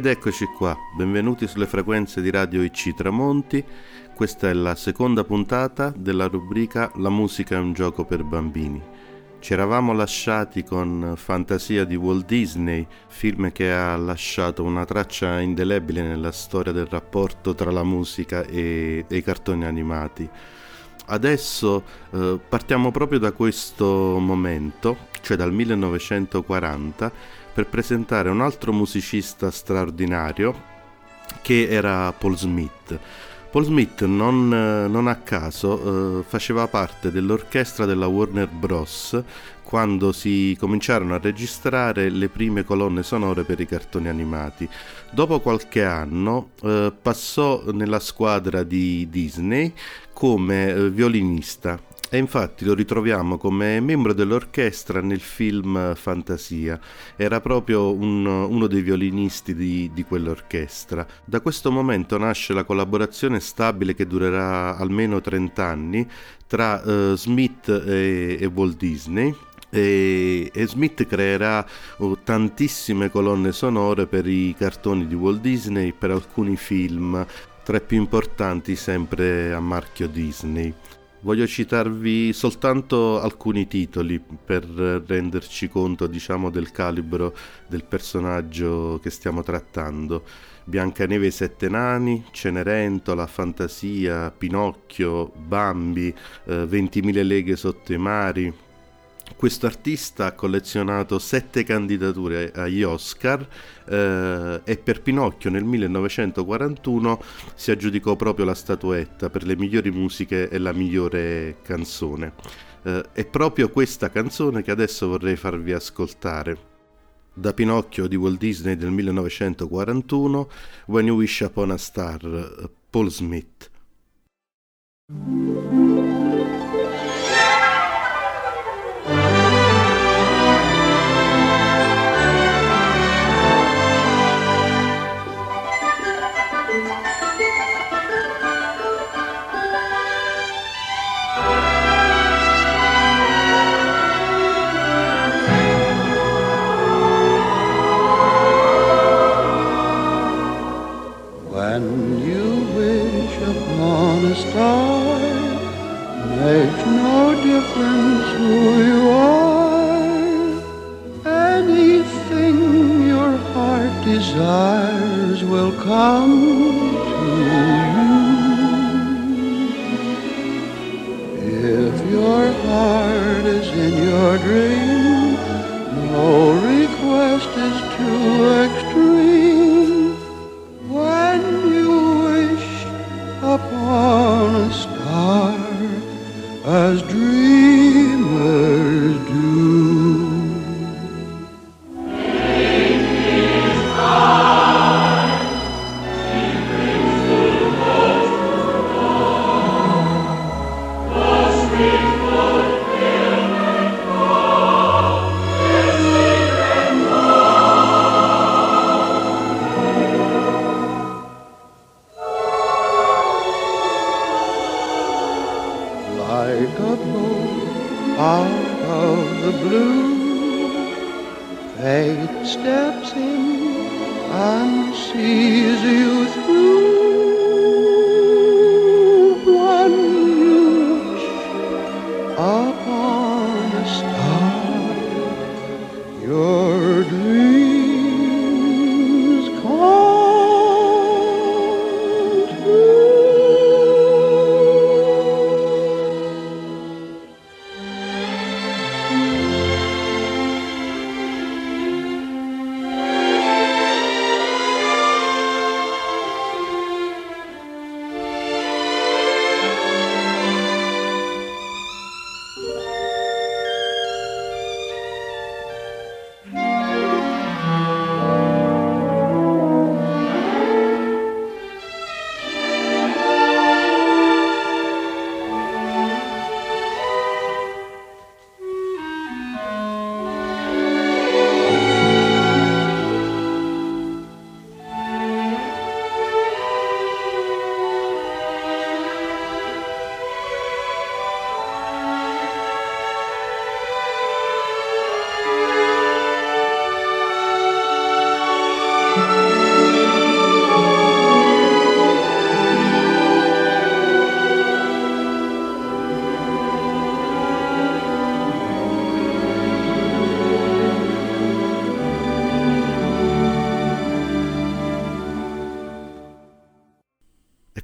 Ed eccoci qua, benvenuti sulle frequenze di Radio IC Tramonti. Questa è la seconda puntata della rubrica La musica è un gioco per bambini. Ci eravamo lasciati con Fantasia di Walt Disney, film che ha lasciato una traccia indelebile nella storia del rapporto tra la musica e, e i cartoni animati. Adesso eh, partiamo proprio da questo momento, cioè dal 1940, per presentare un altro musicista straordinario che era Paul Smith. Paul Smith non, non a caso eh, faceva parte dell'orchestra della Warner Bros. quando si cominciarono a registrare le prime colonne sonore per i cartoni animati. Dopo qualche anno eh, passò nella squadra di Disney come eh, violinista e infatti lo ritroviamo come membro dell'orchestra nel film Fantasia. Era proprio un, uno dei violinisti di, di, quell'orchestra. Da questo momento nasce la collaborazione stabile che durerà almeno 30 anni tra uh, Smith e, e Walt Disney. E, e, Smith creerà oh, tantissime colonne sonore per i cartoni di Walt Disney, per alcuni film, tra i più importanti sempre a marchio Disney. Voglio citarvi soltanto alcuni titoli per renderci conto, diciamo, del calibro del personaggio che stiamo trattando. Biancaneve e Sette Nani, Cenerentola, Fantasia, Pinocchio, Bambi, eh, 20.000 leghe sotto i mari, questo artista ha collezionato sette candidature agli Oscar eh, e per Pinocchio nel 1941 si aggiudicò proprio la statuetta per le migliori musiche e la migliore canzone. Eh, è proprio questa canzone che adesso vorrei farvi ascoltare. Da Pinocchio di Walt Disney del 1941, When You Wish Upon a Star, Paul Smith.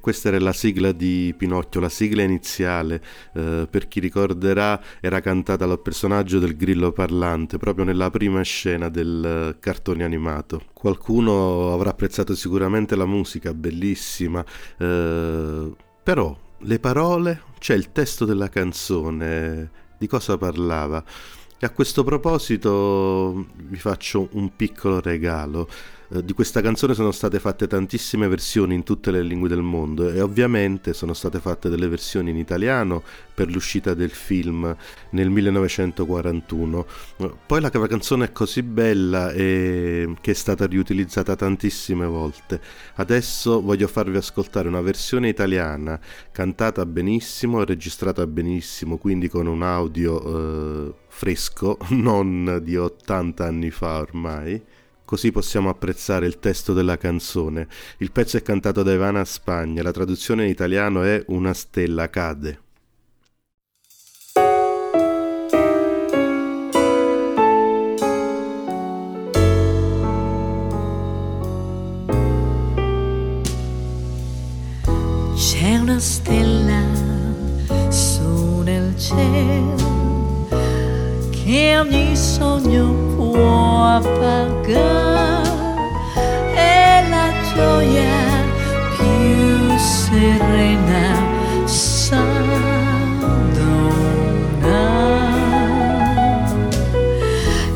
Questa era la sigla di Pinocchio, la sigla iniziale, eh, per chi ricorderà era cantata dal personaggio del grillo parlante proprio nella prima scena del uh, cartone animato. Qualcuno avrà apprezzato sicuramente la musica, bellissima, eh, però le parole, c'è il testo della canzone, di cosa parlava? E a questo proposito vi faccio un piccolo regalo. Eh, di questa canzone sono state fatte tantissime versioni in tutte le lingue del mondo e ovviamente sono state fatte delle versioni in italiano per l'uscita del film nel 1941. Eh, poi la canzone è così bella e che è stata riutilizzata tantissime volte. Adesso voglio farvi ascoltare una versione italiana cantata benissimo, registrata benissimo, quindi con un audio eh, fresco, non di 80 anni fa ormai così possiamo apprezzare il testo della canzone. Il pezzo è cantato da Ivana Spagna, la traduzione in italiano è Una stella cade. C'è una stella su nel cielo che ogni sogno può appagare e la gioia più serena s'addona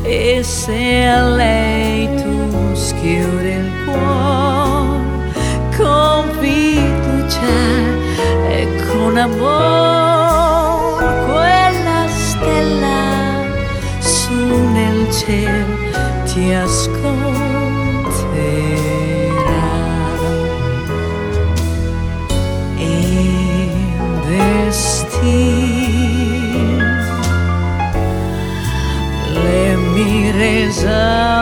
e se a lei sound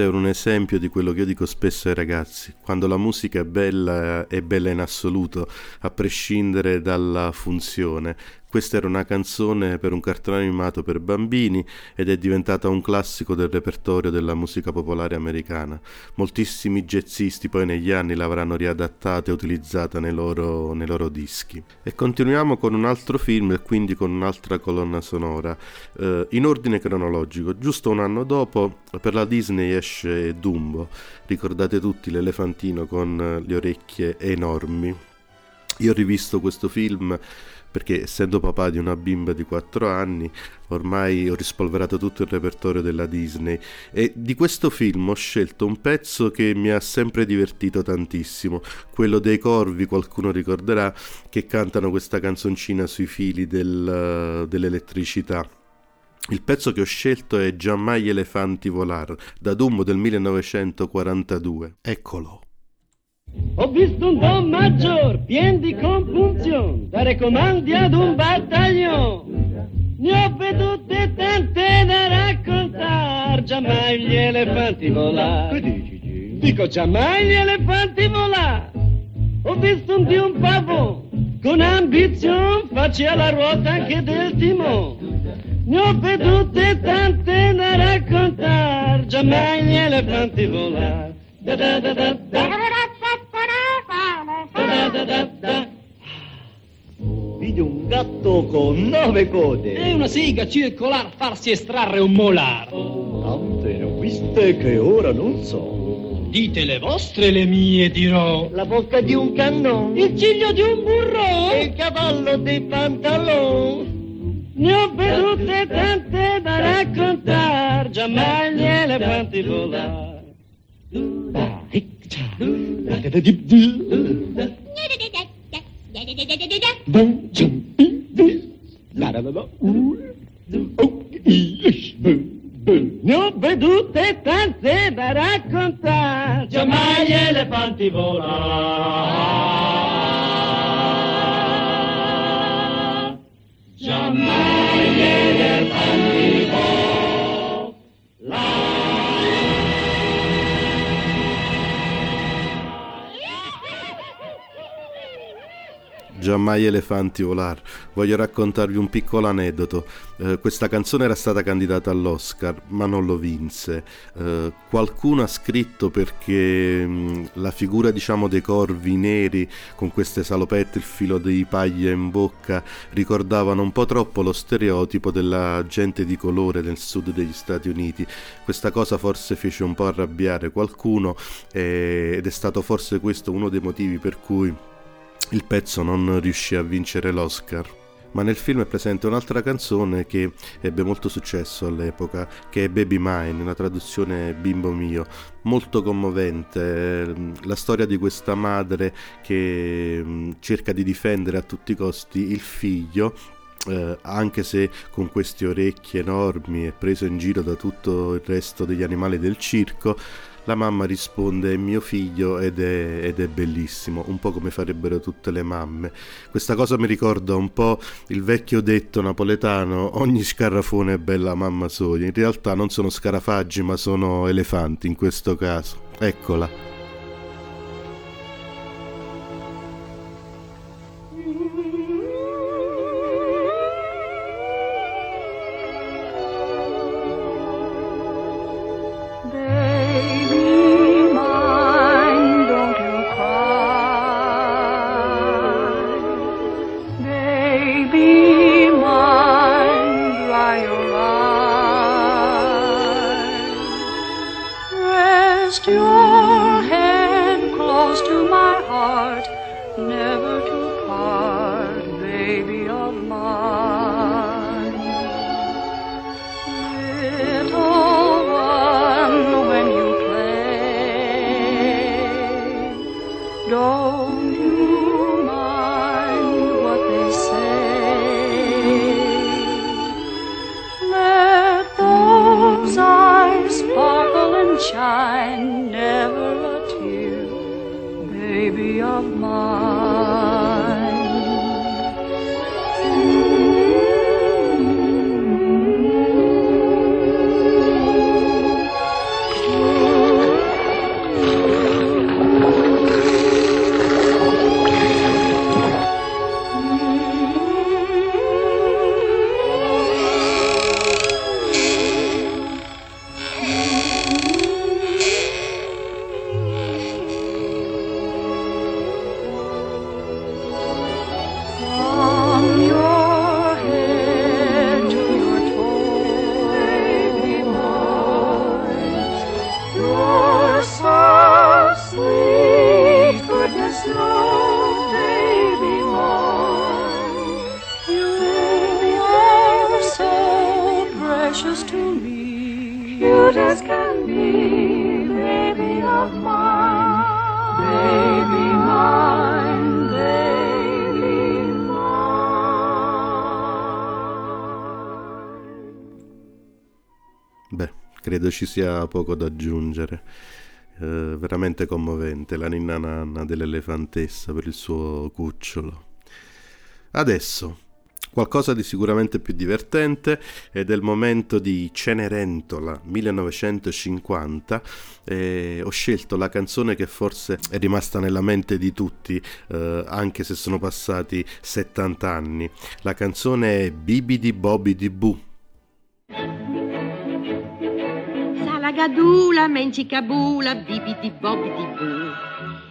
questo è un esempio di quello che io dico spesso ai ragazzi, quando la musica è bella è bella in assoluto, a prescindere dalla funzione. Questa era una canzone per un cartone animato per bambini ed è diventata un classico del repertorio della musica popolare americana. Moltissimi jazzisti poi negli anni l'avranno riadattata e utilizzata nei loro, nei loro dischi. E continuiamo con un altro film e quindi con un'altra colonna sonora, eh, in ordine cronologico. Giusto un anno dopo per la Disney esce Dumbo, ricordate tutti l'elefantino con le orecchie enormi. Io ho rivisto questo film perché essendo papà di una bimba di 4 anni ormai ho rispolverato tutto il repertorio della Disney e di questo film ho scelto un pezzo che mi ha sempre divertito tantissimo, quello dei corvi, qualcuno ricorderà, che cantano questa canzoncina sui fili del, dell'elettricità. Il pezzo che ho scelto è Giammai elefanti volar, da Dumbo del 1942. Eccolo. Ho visto un Don Maggior pien di compunzione, dare comandi ad un battaglio. Ne ho vedute tante da raccontare, giammai gli elefanti volare. Che dici, Dico giammai gli elefanti volare. Ho visto un di un pavo, con ambizione, faccia la ruota anche del timone. Ne ho vedute tante da raccontare, giammai gli elefanti volare. Da da da da da. Gatto con nove code. E una siga circolare farsi estrarre un molare. Tante ne ho viste che ora non so. Dite le vostre, le mie dirò. La bocca di un cannon, Il ciglio di un burro. il cavallo dei pantaloni. Ne ho vedute tante da raccontar, giammai gli elefanti volare. Ah, eccia. La da da dip di. Bum, jum, bi, di. La da da da. Uh. Oh, i, ish, bu, bu. Ne ho vedute tante da raccontar, giammai gli elefanti volare. Giammai gli elefanti Giammai elefanti volar. Voglio raccontarvi un piccolo aneddoto. Eh, questa canzone era stata candidata all'Oscar, ma non lo vinse. Eh, qualcuno ha scritto perché mh, la figura, diciamo, dei corvi neri con queste salopette, il filo di paglia in bocca, ricordavano un po' troppo lo stereotipo della gente di colore nel sud degli Stati Uniti. Questa cosa forse fece un po' arrabbiare qualcuno eh, ed è stato forse questo uno dei motivi per cui il pezzo non riuscì a vincere l'Oscar. Ma nel film è presente un'altra canzone che ebbe molto successo all'epoca, che è Baby Mine, una traduzione bimbo mio, molto commovente. La storia di questa madre che mm, cerca di difendere a tutti i costi il figlio eh, anche se con queste orecchie enormi e preso in giro da tutto il resto degli animali del circo, la mamma risponde mio figlio ed è, ed è, bellissimo, un po' come farebbero tutte le mamme. Questa cosa mi ricorda un po' il vecchio detto napoletano ogni scarafone è bella mamma soia. In realtà non sono scarafaggi ma sono elefanti in questo caso. Eccola. Credo ci sia poco da aggiungere. Eh, veramente commovente la ninna nanna dell'elefantessa per il suo cucciolo. Adesso, qualcosa di sicuramente più divertente ed è il momento di Cenerentola 1950. Eh, ho scelto la canzone che forse è rimasta nella mente di tutti, eh, anche se sono passati 70 anni. La canzone è Bibidi Bobidi Boo. Salagadula, mencicabula, bibidi bobidi boo.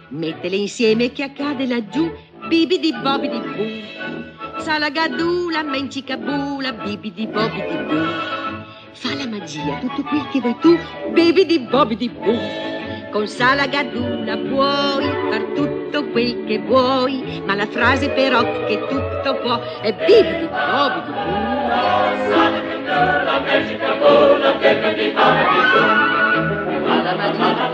Mettele insieme che accade laggiù, bibidi bobidi boo. Salagadula, mencicabula, bibidi bobidi boo. fa la magia, tutto quel che vuoi tu, bevi di bobi Con Salagaduna puoi far tutto quel che vuoi, ma la frase però che tutto può è bevi di bobi di boo. Fa la magia.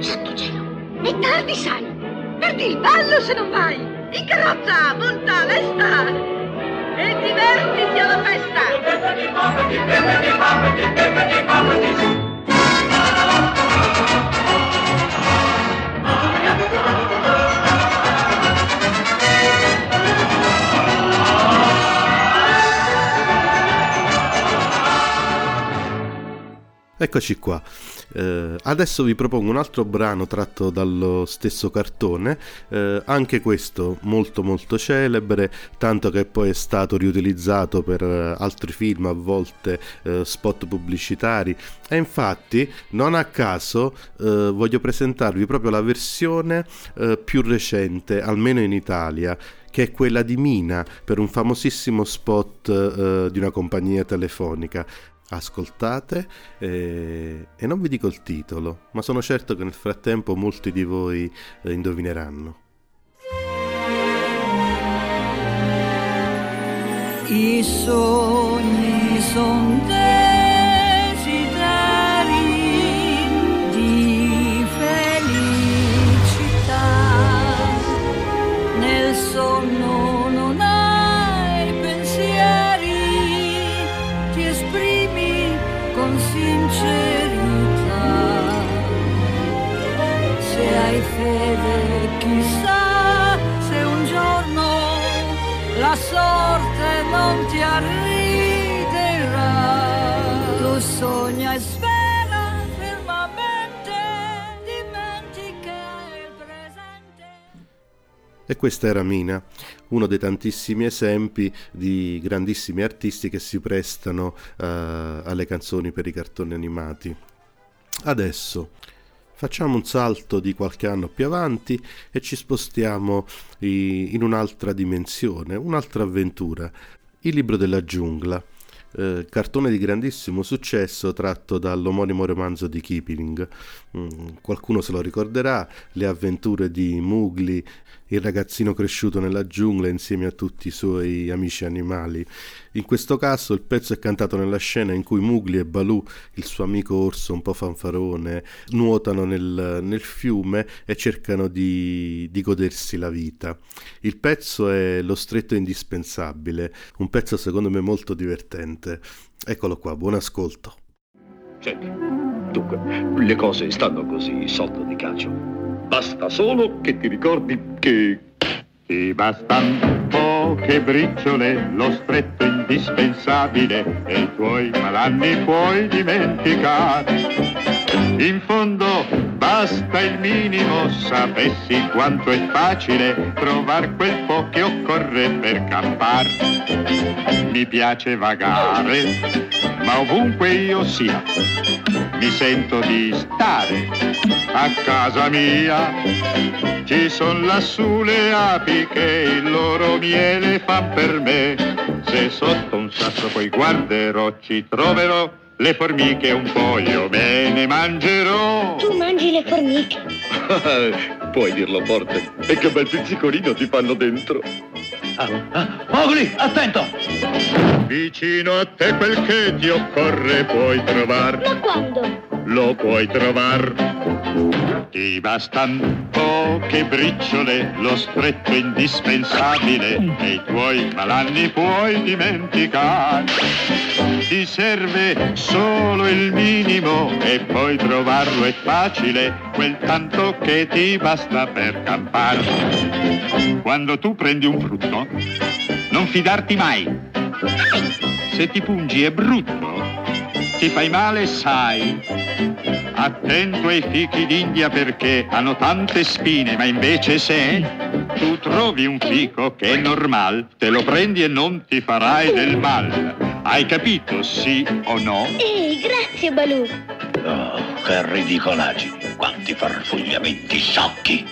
Santo cielo, è tardi, sai. Perdi il ballo se non vai. In carrozza, monta, lesta. E divertiti alla festa. Eccoci qua. Eh, adesso vi propongo un altro brano tratto dallo stesso cartone, eh, anche questo molto molto celebre, tanto che poi è stato riutilizzato per eh, altri film, a volte eh, spot pubblicitari. E infatti, non a caso, eh, voglio presentarvi proprio la versione eh, più recente, almeno in Italia, che è quella di Mina per un famosissimo spot eh, di una compagnia telefonica. Ascoltate eh, e non vi dico il titolo, ma sono certo che nel frattempo molti di voi eh, indovineranno. I sogni son fede, chissà se un giorno la sorte non ti arriderà. Tu sogna e spera fermamente, dimentica il presente. E questa era Mina, uno dei tantissimi esempi di grandissimi artisti che si prestano eh, alle canzoni per i cartoni animati. Adesso facciamo un salto di qualche anno più avanti e ci spostiamo in un'altra dimensione, un'altra avventura, il libro della giungla. eh, cartone di grandissimo successo tratto dall'omonimo romanzo di Kipling. Mm, qualcuno se lo ricorderà, le avventure di Mowgli, il ragazzino cresciuto nella giungla insieme a tutti i suoi amici animali. In questo caso il pezzo è cantato nella scena in cui Mowgli e Baloo, il suo amico orso un po' fanfarone, nuotano nel, nel fiume e cercano di, di godersi la vita. Il pezzo è Lo stretto indispensabile, un pezzo secondo me molto divertente. Eccolo qua, buon ascolto. Senti, dunque, le cose stanno così sotto di calcio. Basta solo che ti ricordi che... Ti bastan poche briciole, lo stretto indispensabile e i tuoi malanni puoi dimenticare. In fondo basta il minimo, sapessi quanto è facile trovar quel po' che occorre per campar. Mi piace vagare, ma ovunque io sia, mi sento di stare a casa mia. Ci son lassù le api che il loro miele fan per me. Se sotto un sasso poi guarderò, ci troverò le formiche un po' io me ne mangerò. Tu mangi le formiche. Puoi dirlo forte. E che bel pizzicolino ti fanno dentro. Mowgli, attento! Vicino a te quel che ti occorre puoi trovar, Ma quando? lo puoi trovar. Ti bastan poche briciole, lo stretto indispensabile e i tuoi malanni puoi dimenticare. Ti serve solo il minimo e poi trovarlo è facile, quel tanto che ti basta per campare. Quando tu prendi un frutto, non fidarti mai. Se ti pungi è brutto, ti fai male, sai. Attento ai fichi d'India perché hanno tante spine, ma invece se tu trovi un fico che è normal, te lo prendi e non ti farai del mal. Hai capito, sì o no? Ehi, grazie Balù. Oh, che ridicolaggine! Quanti farfugliamenti sciocchi!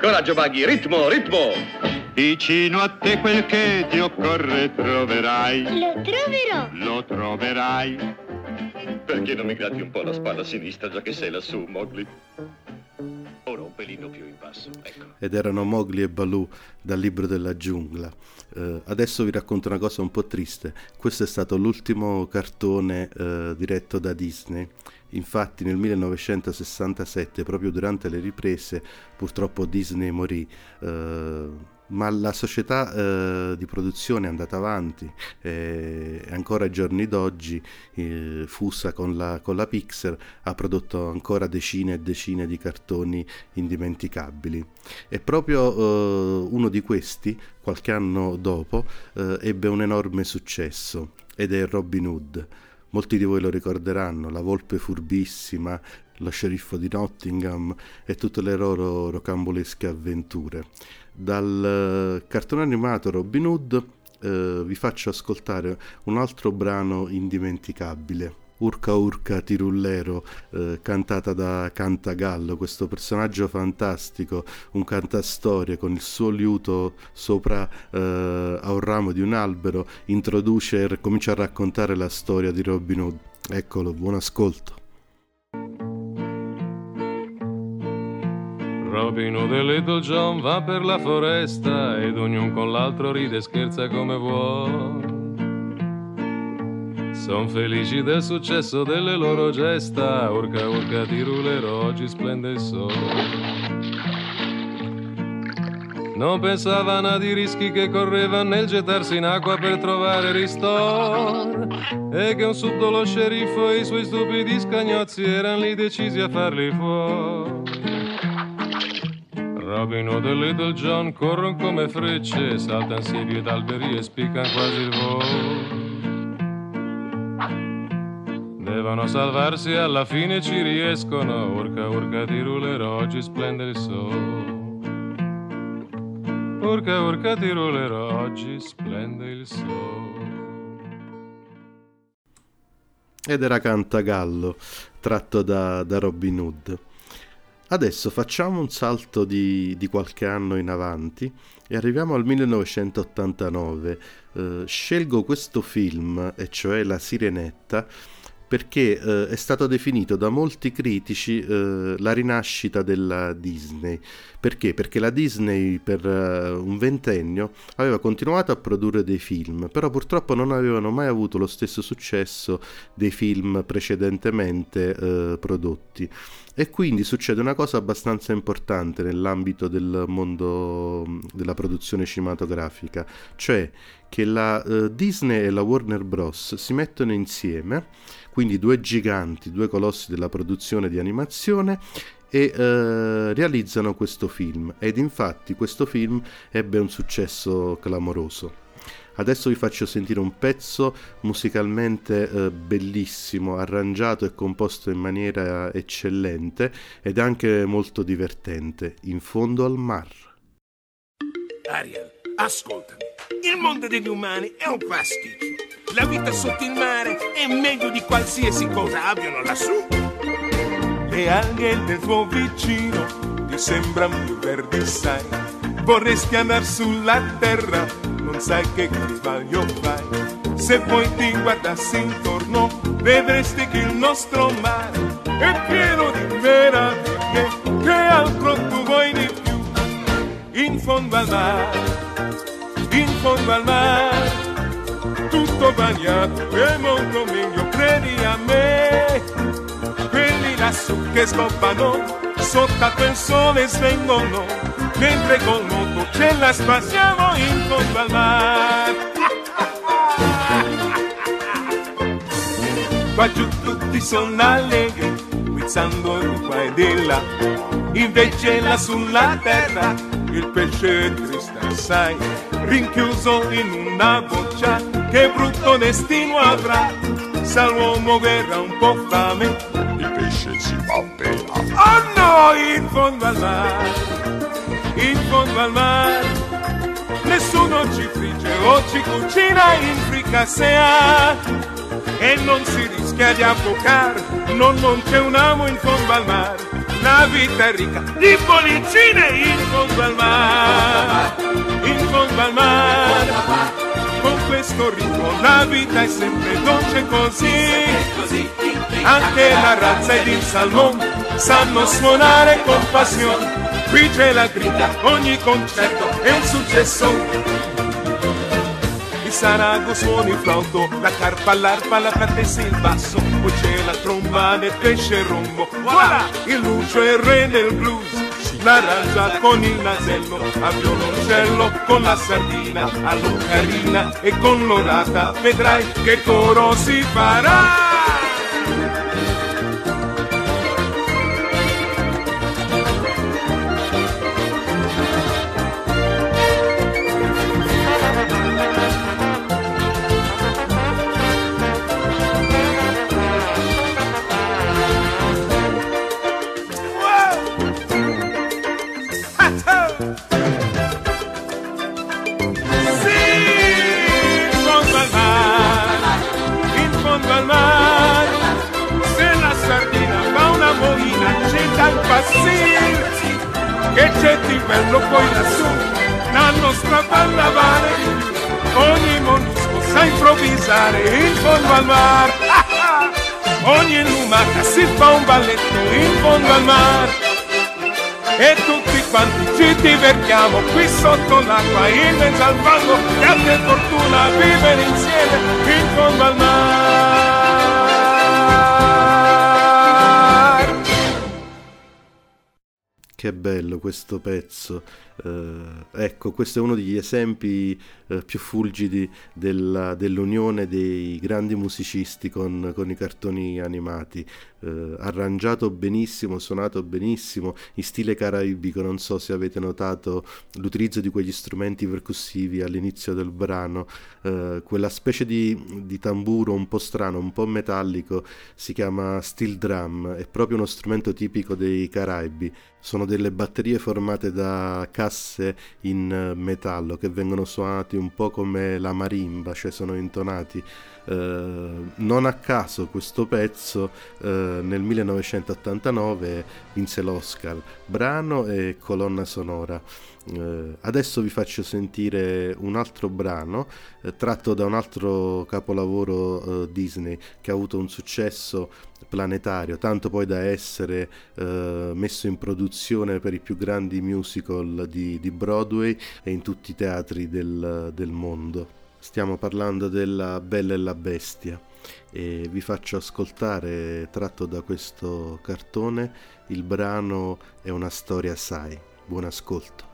Coraggio, Baghi, ritmo, ritmo! Vicino a te quel che ti occorre troverai. Lo troverò. Lo troverai. Perché non mi gratti un po' la spalla sinistra già che sei lassù, Mowgli? Ora un pelino più in basso, ecco. ed erano Mowgli e Baloo dal libro della giungla. Eh, adesso vi racconto una cosa un po' triste. Questo è stato l'ultimo cartone eh, diretto da Disney. Infatti nel 1967, proprio durante le riprese, purtroppo Disney morì. eh, ma la società eh, di produzione è andata avanti e ancora ai giorni d'oggi eh, fusa con la, con la Pixar ha prodotto ancora decine e decine di cartoni indimenticabili. E proprio eh, uno di questi qualche anno dopo eh, ebbe un enorme successo ed è Robin Hood. Molti di voi lo ricorderanno la volpe furbissima lo sceriffo di Nottingham e tutte le loro rocambolesche avventure dal eh, cartone animato Robin Hood eh, vi faccio ascoltare un altro brano indimenticabile. Urca Urca Tirullero, eh, cantata da Cantagallo, questo personaggio fantastico, un cantastorie con il suo liuto sopra eh, a un ramo di un albero, introduce e comincia a raccontare la storia di Robin Hood. Eccolo, buon ascolto. Robin Hood e Little John va per la foresta ed ognuno con l'altro ride e scherza come vuole. Son felici del successo delle loro gesta, urca urca ti rulerò, oggi splende il sole. Non pensavano ad i rischi che correvano nel gettarsi in acqua per trovare ristoro e che un subdolo sceriffo e i suoi stupidi scagnozzi erano lì decisi a farli fuori. Robin Hood e Little John corrono come frecce, saltano siepi ed alberi e spiccano quasi il volo. Devono salvarsi alla fine ci riescono, urca urca ti rulerò, oggi splende il sole. Urca urca ti rulerò, oggi splende il sole. ed era Cantagallo, tratto da, da Robin Hood. Adesso facciamo un salto di, di qualche anno in avanti e arriviamo al 1989. Eh, scelgo questo film, e cioè La Sirenetta, perché eh, è stato definito da molti critici eh, la rinascita della Disney. Perché? Perché la Disney per eh, un ventennio aveva continuato a produrre dei film, però purtroppo non avevano mai avuto lo stesso successo dei film precedentemente eh, prodotti. E quindi succede una cosa abbastanza importante nell'ambito del mondo della produzione cinematografica, cioè che la eh, Disney e la Warner Bros. si mettono insieme, quindi due giganti, due colossi della produzione di animazione, e eh, realizzano questo film. Ed infatti questo film ebbe un successo clamoroso. Adesso vi faccio sentire un pezzo musicalmente eh, bellissimo, arrangiato e composto in maniera eccellente ed anche molto divertente, In fondo al mar. Ariel, ascoltami. Il mondo degli umani è un pasticcio. La vita sotto il mare è meglio di qualsiasi cosa abbiano lassù. Le alghe del tuo vicino ti sembrano più verdi, sai. Vorresti andare sulla terra, non sai che sbaglio fai. Se poi ti guardassi intorno, vedresti che il nostro mare è pieno di meraviglie. Che altro tu vuoi di più? In fondo al mare, in fondo al mare, tutto bagnato è molto meglio, credi a me. Quelli lassù che scoppano, sotto il sole svengono, mentre col moto ce la spassiamo in fondo al mare. Qua giù tutti sono allegri, guizzando qua e là, invece là sulla terra il pesce è triste assai, rinchiuso in una boccia, che brutto destino avrà, se l'uomo verrà un po' fame, il pesce si fa bene. Oh no, in fondo al mare, in fondo al mare, nessuno ci frigge o ci cucina in fricassea. E non si rischia di affocare, non, non un amo in fondo al mare, la vita è ricca di bollicine in fondo al mare, in fondo al mare. Con questo ritmo la vita è sempre dolce così, anche la razza ed il salmone sanno suonare con passione. Qui c'è la grida, ogni concerto è un successo. Il sarago suona il flauto, la carpa, l'arpa, la platessa e il basso, poi c'è la tromba nel pesce il rombo, voilà, il lucio è il re del blues, l'arrangia con il nasello, a violoncello con la sardina, all'ocarina e con l'orata, vedrai che coro si farà. Bello poi lassù, la nostra banda vale, ogni mollusco sa improvvisare in fondo al mare, ogni lumaca si fa un balletto in fondo al mare. E tutti quanti ci divertiamo qui sotto l'acqua, in mezzo al fango, e che fortuna vivere insieme in fondo al mare. Che bello questo pezzo. Eh, ecco, questo è uno degli esempi eh, più fulgidi della- dell'unione dei grandi musicisti con, con i cartoni animati. Eh, arrangiato benissimo, suonato benissimo, in stile caraibico. Non so se avete notato l'utilizzo di quegli strumenti percussivi all'inizio del brano. Quella specie di, di tamburo un po' strano, un po' metallico, si chiama steel drum. È proprio uno strumento tipico dei Caraibi. Sono delle batterie formate da casse in eh, metallo che vengono suonati un po' come la marimba, cioè sono intonati. Eh, non a caso questo pezzo eh, nel 1989 vinse l'Oscar, brano e colonna sonora. Eh, adesso vi faccio sentire un altro brano eh, tratto da un altro capolavoro eh, Disney che ha avuto un successo planetario, tanto poi da essere eh, messo in produzione per i più grandi musical di, di Broadway e in tutti i teatri del, del mondo. Stiamo parlando della Bella e la Bestia e vi faccio ascoltare, tratto da questo cartone, il brano È una storia sai. Buon ascolto.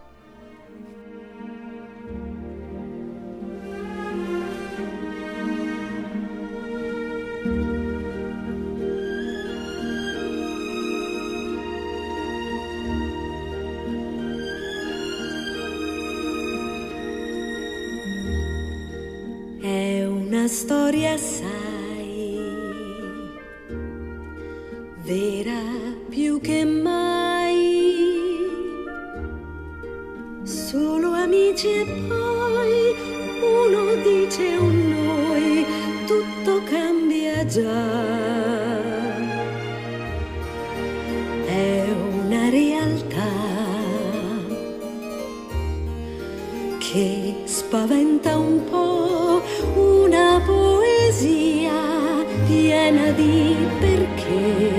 Che spaventa un po' una poesia piena di perché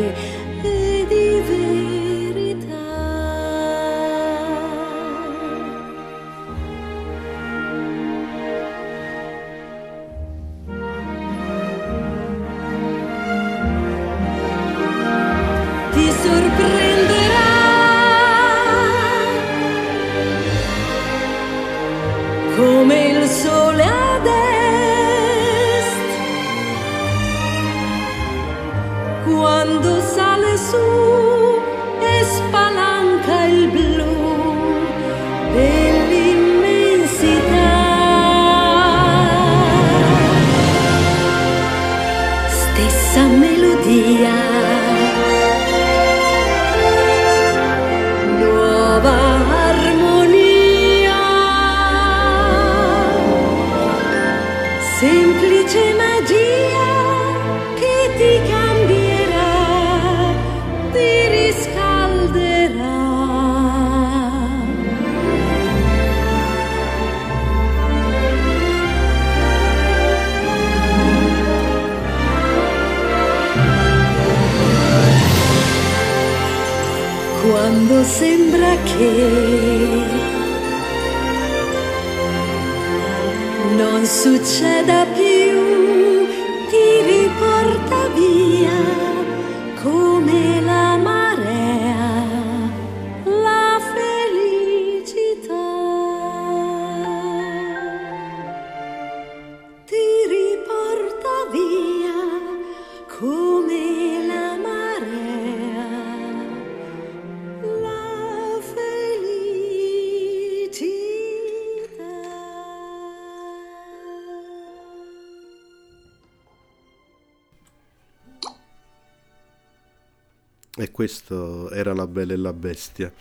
E questo era La Bella e la Bestia,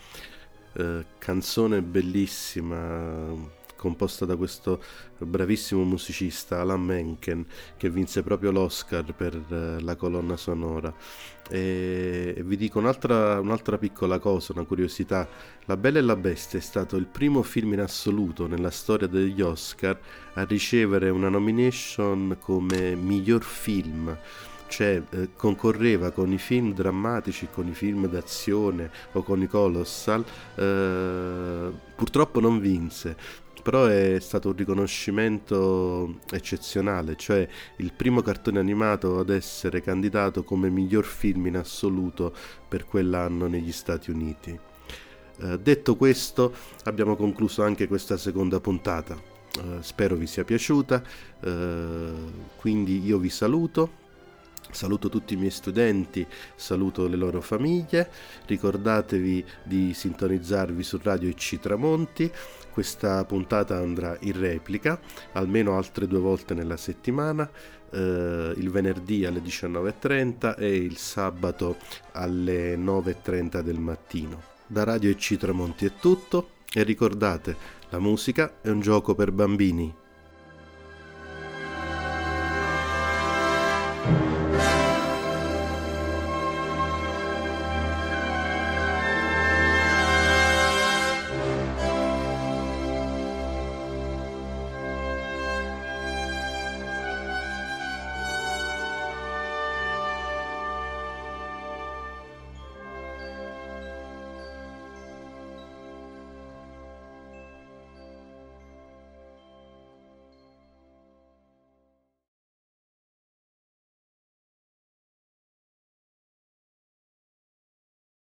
eh, canzone bellissima composta da questo bravissimo musicista Alan Menken che vinse proprio l'Oscar per eh, la colonna sonora. E, e vi dico un'altra, un'altra piccola cosa, una curiosità. La Bella e la Bestia è stato il primo film in assoluto nella storia degli Oscar a ricevere una nomination come miglior film cioè eh, concorreva con i film drammatici, con i film d'azione o con i colossal, eh, purtroppo non vinse, però è stato un riconoscimento eccezionale, cioè il primo cartone animato ad essere candidato come miglior film in assoluto per quell'anno negli Stati Uniti. Eh, detto questo, abbiamo concluso anche questa seconda puntata. Eh, spero vi sia piaciuta, eh, quindi io vi saluto. Saluto tutti i miei studenti, saluto le loro famiglie, ricordatevi di sintonizzarvi su Radio IC Tramonti, questa puntata andrà in replica almeno altre due volte nella settimana, eh, il venerdì alle 19.30 e il sabato alle 9.30 del mattino. Da Radio IC Tramonti è tutto e ricordate, la musica è un gioco per bambini.